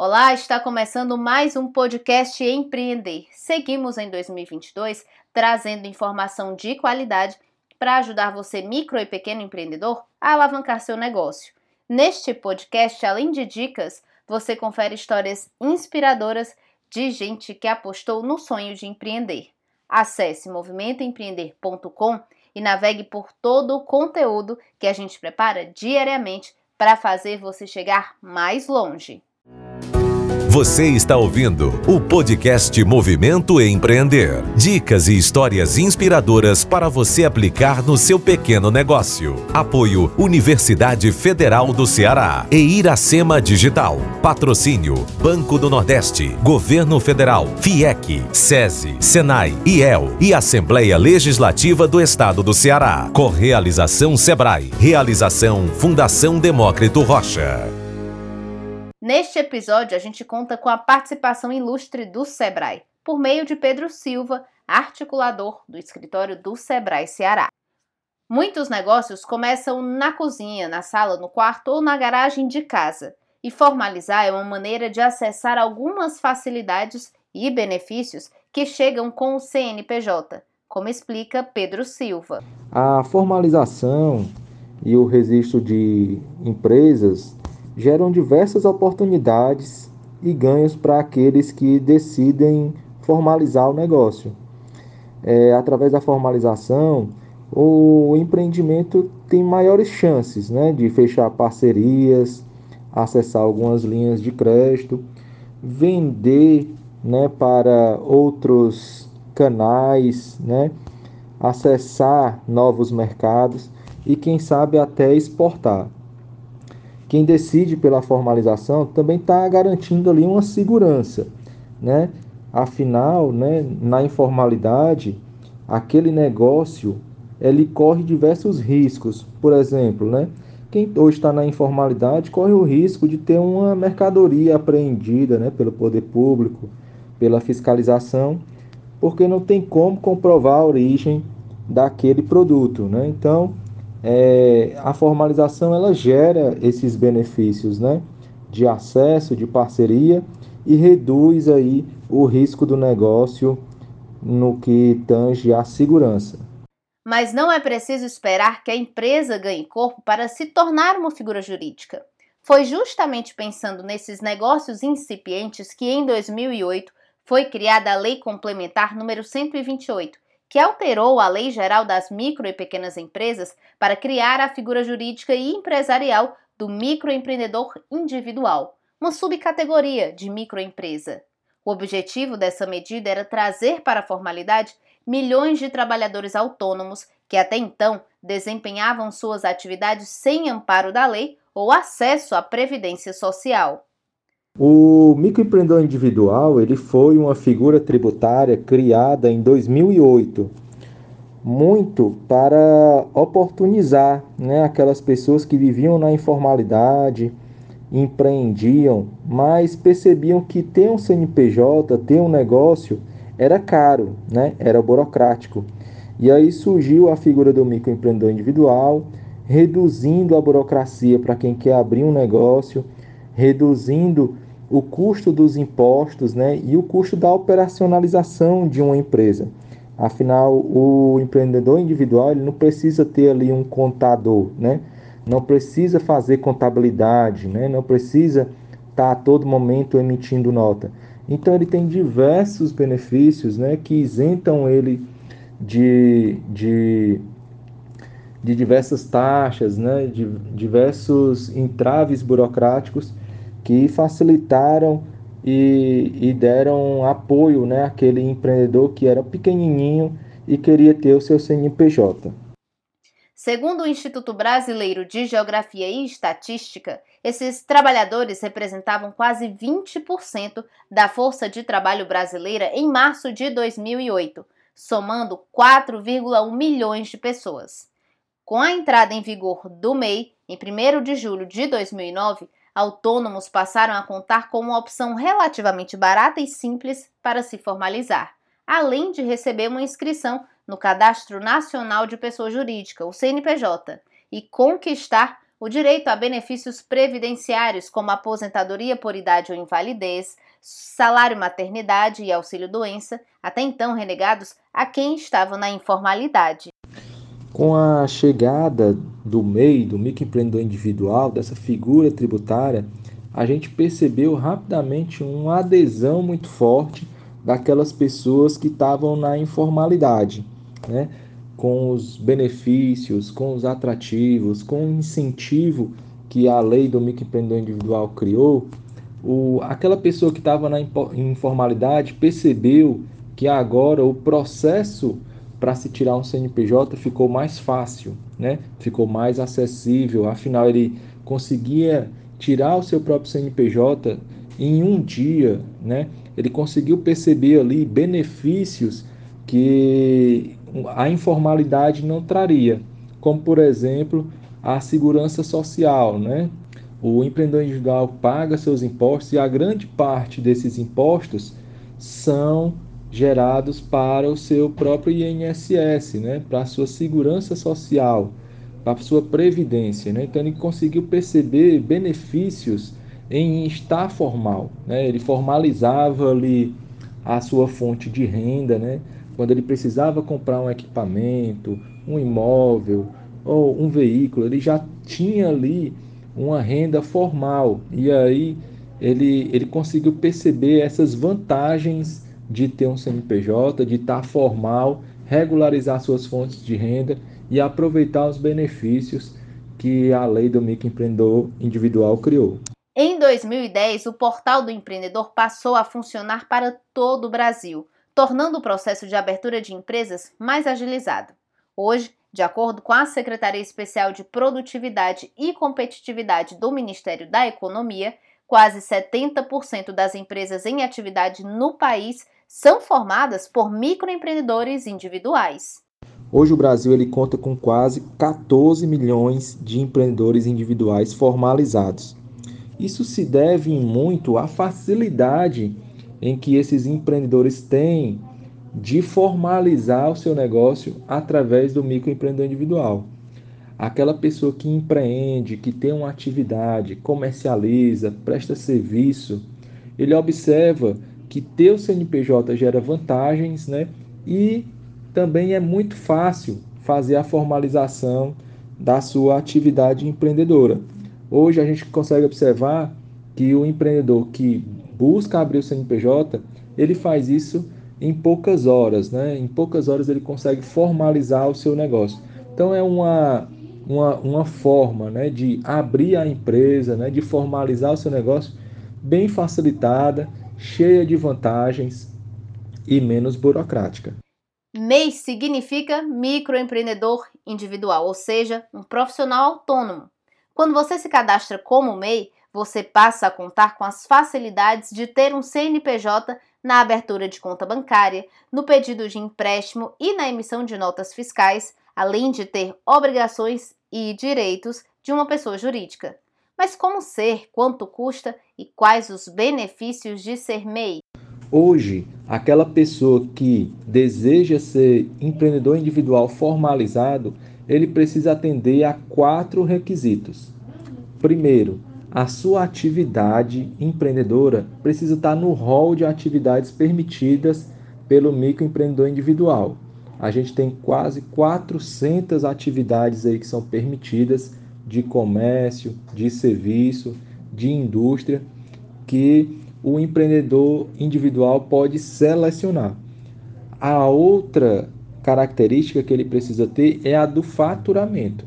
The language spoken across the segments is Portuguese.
Olá, está começando mais um podcast Empreender. Seguimos em 2022 trazendo informação de qualidade para ajudar você, micro e pequeno empreendedor, a alavancar seu negócio. Neste podcast, além de dicas, você confere histórias inspiradoras de gente que apostou no sonho de empreender. Acesse movimentoempreender.com e navegue por todo o conteúdo que a gente prepara diariamente para fazer você chegar mais longe. Você está ouvindo o podcast Movimento Empreender. Dicas e histórias inspiradoras para você aplicar no seu pequeno negócio. Apoio Universidade Federal do Ceará e Iracema Digital. Patrocínio Banco do Nordeste, Governo Federal, FIEC, SESI, SENAI, IEL e Assembleia Legislativa do Estado do Ceará. Correalização Sebrae. Realização Fundação Demócrito Rocha. Neste episódio, a gente conta com a participação ilustre do Sebrae, por meio de Pedro Silva, articulador do escritório do Sebrae Ceará. Muitos negócios começam na cozinha, na sala, no quarto ou na garagem de casa, e formalizar é uma maneira de acessar algumas facilidades e benefícios que chegam com o CNPJ, como explica Pedro Silva. A formalização e o registro de empresas geram diversas oportunidades e ganhos para aqueles que decidem formalizar o negócio. É, através da formalização, o empreendimento tem maiores chances né, de fechar parcerias, acessar algumas linhas de crédito, vender né, para outros canais, né, acessar novos mercados e, quem sabe, até exportar quem decide pela formalização também está garantindo ali uma segurança, né? Afinal, né, na informalidade, aquele negócio ele corre diversos riscos. Por exemplo, né, quem hoje está na informalidade corre o risco de ter uma mercadoria apreendida né, pelo poder público, pela fiscalização, porque não tem como comprovar a origem daquele produto. Né? Então, é, a formalização ela gera esses benefícios né, de acesso, de parceria e reduz aí o risco do negócio no que tange à segurança. Mas não é preciso esperar que a empresa ganhe corpo para se tornar uma figura jurídica. Foi justamente pensando nesses negócios incipientes que em 2008 foi criada a Lei Complementar número 128, que alterou a Lei Geral das Micro e Pequenas Empresas para criar a figura jurídica e empresarial do microempreendedor individual, uma subcategoria de microempresa. O objetivo dessa medida era trazer para a formalidade milhões de trabalhadores autônomos que até então desempenhavam suas atividades sem amparo da lei ou acesso à previdência social. O microempreendedor individual ele foi uma figura tributária criada em 2008, muito para oportunizar né, aquelas pessoas que viviam na informalidade, empreendiam, mas percebiam que ter um CNPJ, ter um negócio, era caro, né, era burocrático. E aí surgiu a figura do microempreendedor individual, reduzindo a burocracia para quem quer abrir um negócio, reduzindo o custo dos impostos né, e o custo da operacionalização de uma empresa. Afinal, o empreendedor individual ele não precisa ter ali um contador, né? não precisa fazer contabilidade, né? não precisa estar a todo momento emitindo nota. Então, ele tem diversos benefícios né, que isentam ele de, de, de diversas taxas, né, de diversos entraves burocráticos que facilitaram e, e deram apoio né, àquele empreendedor que era pequenininho e queria ter o seu CNPJ. Segundo o Instituto Brasileiro de Geografia e Estatística, esses trabalhadores representavam quase 20% da força de trabalho brasileira em março de 2008, somando 4,1 milhões de pessoas. Com a entrada em vigor do MEI, em 1 de julho de 2009, autônomos passaram a contar com uma opção relativamente barata e simples para se formalizar, além de receber uma inscrição no Cadastro Nacional de Pessoa Jurídica, o CNPJ, e conquistar o direito a benefícios previdenciários, como aposentadoria por idade ou invalidez, salário maternidade e auxílio-doença, até então renegados a quem estava na informalidade. Com a chegada do MEI, do microempreendedor individual, dessa figura tributária, a gente percebeu rapidamente uma adesão muito forte daquelas pessoas que estavam na informalidade, né? com os benefícios, com os atrativos, com o incentivo que a lei do microempreendedor individual criou, o, aquela pessoa que estava na informalidade percebeu que agora o processo para se tirar um CNPJ ficou mais fácil, né? ficou mais acessível, afinal ele conseguia tirar o seu próprio CNPJ em um dia, né? Ele conseguiu perceber ali benefícios que a informalidade não traria, como por exemplo a segurança social, né? O empreendedor individual paga seus impostos e a grande parte desses impostos são gerados para o seu próprio INSS, né? Para a sua segurança social para a sua previdência. Né? Então ele conseguiu perceber benefícios em estar formal. Né? Ele formalizava ali a sua fonte de renda, né? quando ele precisava comprar um equipamento, um imóvel ou um veículo, ele já tinha ali uma renda formal. E aí ele, ele conseguiu perceber essas vantagens de ter um CNPJ, de estar formal, regularizar suas fontes de renda e aproveitar os benefícios que a lei do microempreendedor individual criou. Em 2010, o portal do empreendedor passou a funcionar para todo o Brasil, tornando o processo de abertura de empresas mais agilizado. Hoje, de acordo com a Secretaria Especial de Produtividade e Competitividade do Ministério da Economia, quase 70% das empresas em atividade no país são formadas por microempreendedores individuais. Hoje o Brasil ele conta com quase 14 milhões de empreendedores individuais formalizados. Isso se deve muito à facilidade em que esses empreendedores têm de formalizar o seu negócio através do microempreendedor individual. Aquela pessoa que empreende, que tem uma atividade, comercializa, presta serviço, ele observa que ter o CNPJ gera vantagens, né? E também é muito fácil fazer a formalização da sua atividade empreendedora. Hoje a gente consegue observar que o empreendedor que busca abrir o CNPJ, ele faz isso em poucas horas, né? Em poucas horas ele consegue formalizar o seu negócio. Então é uma, uma, uma forma né, de abrir a empresa, né, de formalizar o seu negócio bem facilitada, cheia de vantagens e menos burocrática. MEI significa microempreendedor individual, ou seja, um profissional autônomo. Quando você se cadastra como MEI, você passa a contar com as facilidades de ter um CNPJ na abertura de conta bancária, no pedido de empréstimo e na emissão de notas fiscais, além de ter obrigações e direitos de uma pessoa jurídica. Mas como ser, quanto custa e quais os benefícios de ser MEI? Hoje, aquela pessoa que deseja ser empreendedor individual formalizado, ele precisa atender a quatro requisitos. Primeiro, a sua atividade empreendedora precisa estar no rol de atividades permitidas pelo microempreendedor individual. A gente tem quase 400 atividades aí que são permitidas de comércio, de serviço, de indústria, que o empreendedor individual pode selecionar. A outra característica que ele precisa ter é a do faturamento.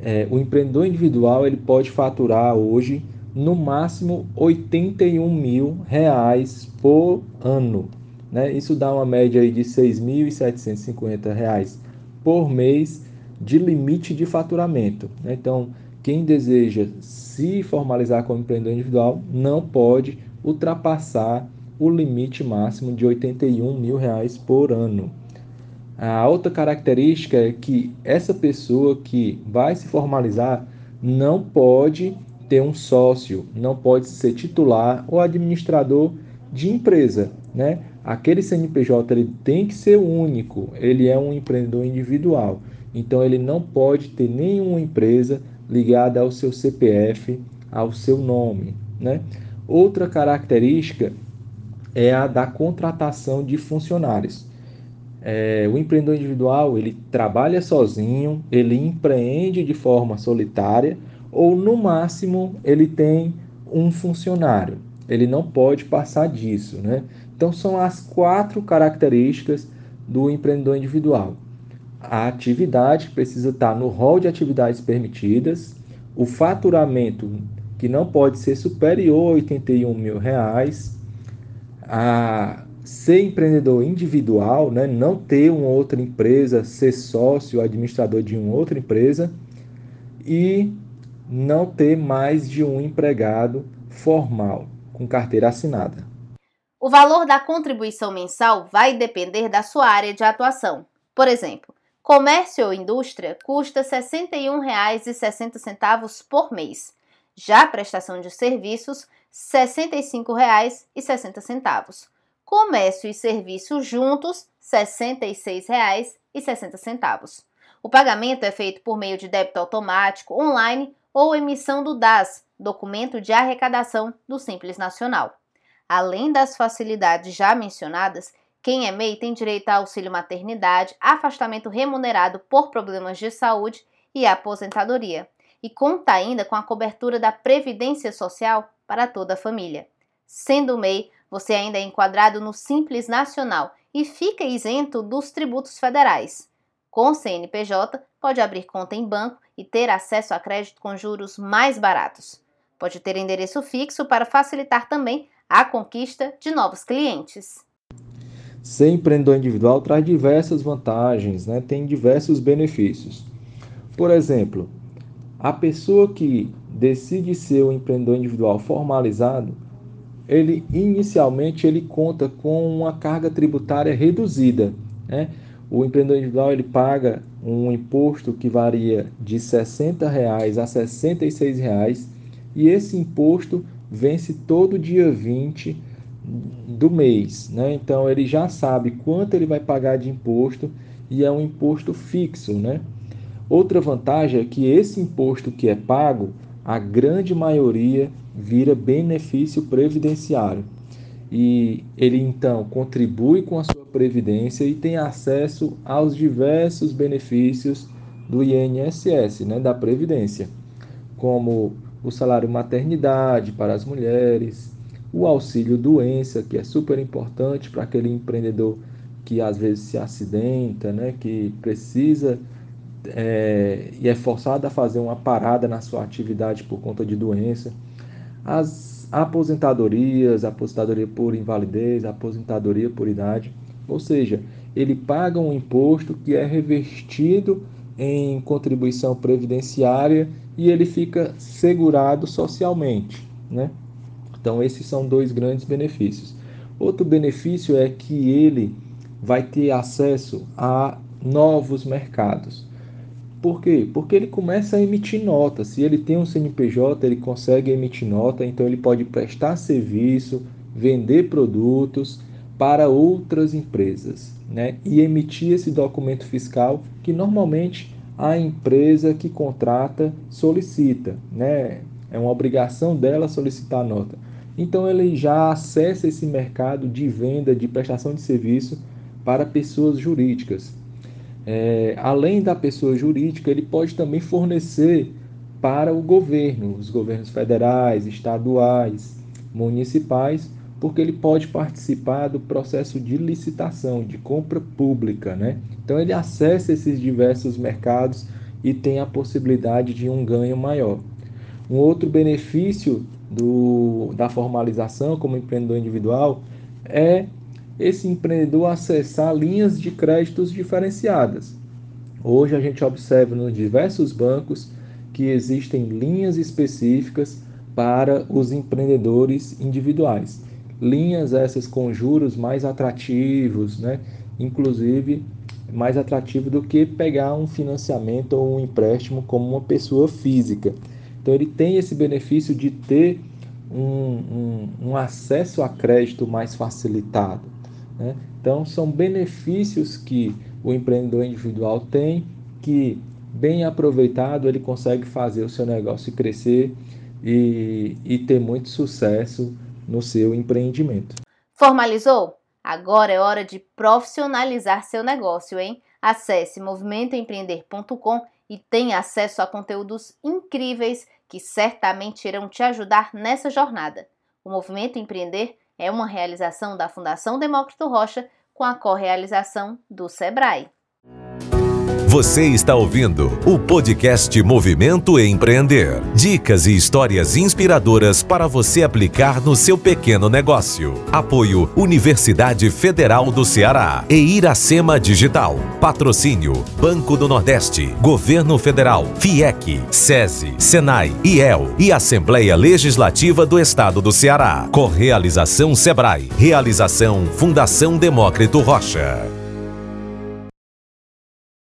É, o empreendedor individual ele pode faturar hoje no máximo 81 mil reais por ano. Né? Isso dá uma média aí de 6.750 reais por mês de limite de faturamento. Né? Então, quem deseja se formalizar como empreendedor individual não pode ultrapassar o limite máximo de 81 mil reais por ano. A outra característica é que essa pessoa que vai se formalizar não pode ter um sócio, não pode ser titular ou administrador de empresa, né? Aquele CNPJ ele tem que ser único, ele é um empreendedor individual, então ele não pode ter nenhuma empresa ligada ao seu CPF, ao seu nome. Né? Outra característica é a da contratação de funcionários. É, o empreendedor individual ele trabalha sozinho, ele empreende de forma solitária ou no máximo ele tem um funcionário. Ele não pode passar disso, né? Então são as quatro características do empreendedor individual. A atividade precisa estar no rol de atividades permitidas, o faturamento que não pode ser superior a 81 mil reais, a ser empreendedor individual, né? não ter uma outra empresa, ser sócio, administrador de uma outra empresa e não ter mais de um empregado formal com carteira assinada. O valor da contribuição mensal vai depender da sua área de atuação. Por exemplo, comércio ou indústria custa R$ 61,60 por mês. Já a prestação de serviços, R$ 65,60. Comércio e serviços juntos, R$ 66,60. O pagamento é feito por meio de débito automático, online ou emissão do DAS, documento de arrecadação do Simples Nacional. Além das facilidades já mencionadas, quem é MEI tem direito a auxílio maternidade, afastamento remunerado por problemas de saúde e aposentadoria, e conta ainda com a cobertura da Previdência Social para toda a família. Sendo MEI, você ainda é enquadrado no Simples Nacional e fica isento dos tributos federais. Com CNPJ, pode abrir conta em banco e ter acesso a crédito com juros mais baratos. Pode ter endereço fixo para facilitar também a conquista de novos clientes. Ser empreendedor individual traz diversas vantagens, né? tem diversos benefícios. Por exemplo, a pessoa que decide ser um empreendedor individual formalizado, ele inicialmente ele conta com uma carga tributária reduzida. Né? O empreendedor individual ele paga um imposto que varia de 60 reais a 66 reais, e esse imposto vence todo dia 20 do mês. Né? Então ele já sabe quanto ele vai pagar de imposto e é um imposto fixo. Né? Outra vantagem é que esse imposto que é pago, a grande maioria vira benefício previdenciário. E ele então contribui com a sua previdência e tem acesso aos diversos benefícios do INSS, né, da previdência, como o salário maternidade para as mulheres, o auxílio doença, que é super importante para aquele empreendedor que às vezes se acidenta, né, que precisa é, e é forçado a fazer uma parada na sua atividade por conta de doença. As aposentadorias, aposentadoria por invalidez, aposentadoria por idade, ou seja, ele paga um imposto que é revertido em contribuição previdenciária e ele fica segurado socialmente, né? Então esses são dois grandes benefícios. Outro benefício é que ele vai ter acesso a novos mercados. Por quê? Porque ele começa a emitir nota. Se ele tem um CNPJ, ele consegue emitir nota, então ele pode prestar serviço, vender produtos para outras empresas, né? E emitir esse documento fiscal que normalmente a empresa que contrata solicita, né? É uma obrigação dela solicitar a nota. Então ele já acessa esse mercado de venda, de prestação de serviço para pessoas jurídicas. É, além da pessoa jurídica, ele pode também fornecer para o governo, os governos federais, estaduais, municipais, porque ele pode participar do processo de licitação, de compra pública, né? Então ele acessa esses diversos mercados e tem a possibilidade de um ganho maior. Um outro benefício do, da formalização como empreendedor individual é esse empreendedor acessar linhas de créditos diferenciadas. Hoje a gente observa nos diversos bancos que existem linhas específicas para os empreendedores individuais. Linhas essas com juros mais atrativos, né? inclusive mais atrativo do que pegar um financiamento ou um empréstimo como uma pessoa física. Então ele tem esse benefício de ter um, um, um acesso a crédito mais facilitado. Né? Então, são benefícios que o empreendedor individual tem que bem aproveitado, ele consegue fazer o seu negócio crescer e, e ter muito sucesso no seu empreendimento. Formalizou? Agora é hora de profissionalizar seu negócio, hein? Acesse movimentoempreender.com e tenha acesso a conteúdos incríveis que certamente irão te ajudar nessa jornada. O Movimento Empreender é uma realização da Fundação Demócrito Rocha com a correalização do Sebrae. Você está ouvindo o podcast Movimento Empreender. Dicas e histórias inspiradoras para você aplicar no seu pequeno negócio. Apoio Universidade Federal do Ceará e Iracema Digital. Patrocínio Banco do Nordeste, Governo Federal, FIEC, SESI, SENAI, IEL e Assembleia Legislativa do Estado do Ceará. Correalização Sebrae. Realização Fundação Demócrito Rocha.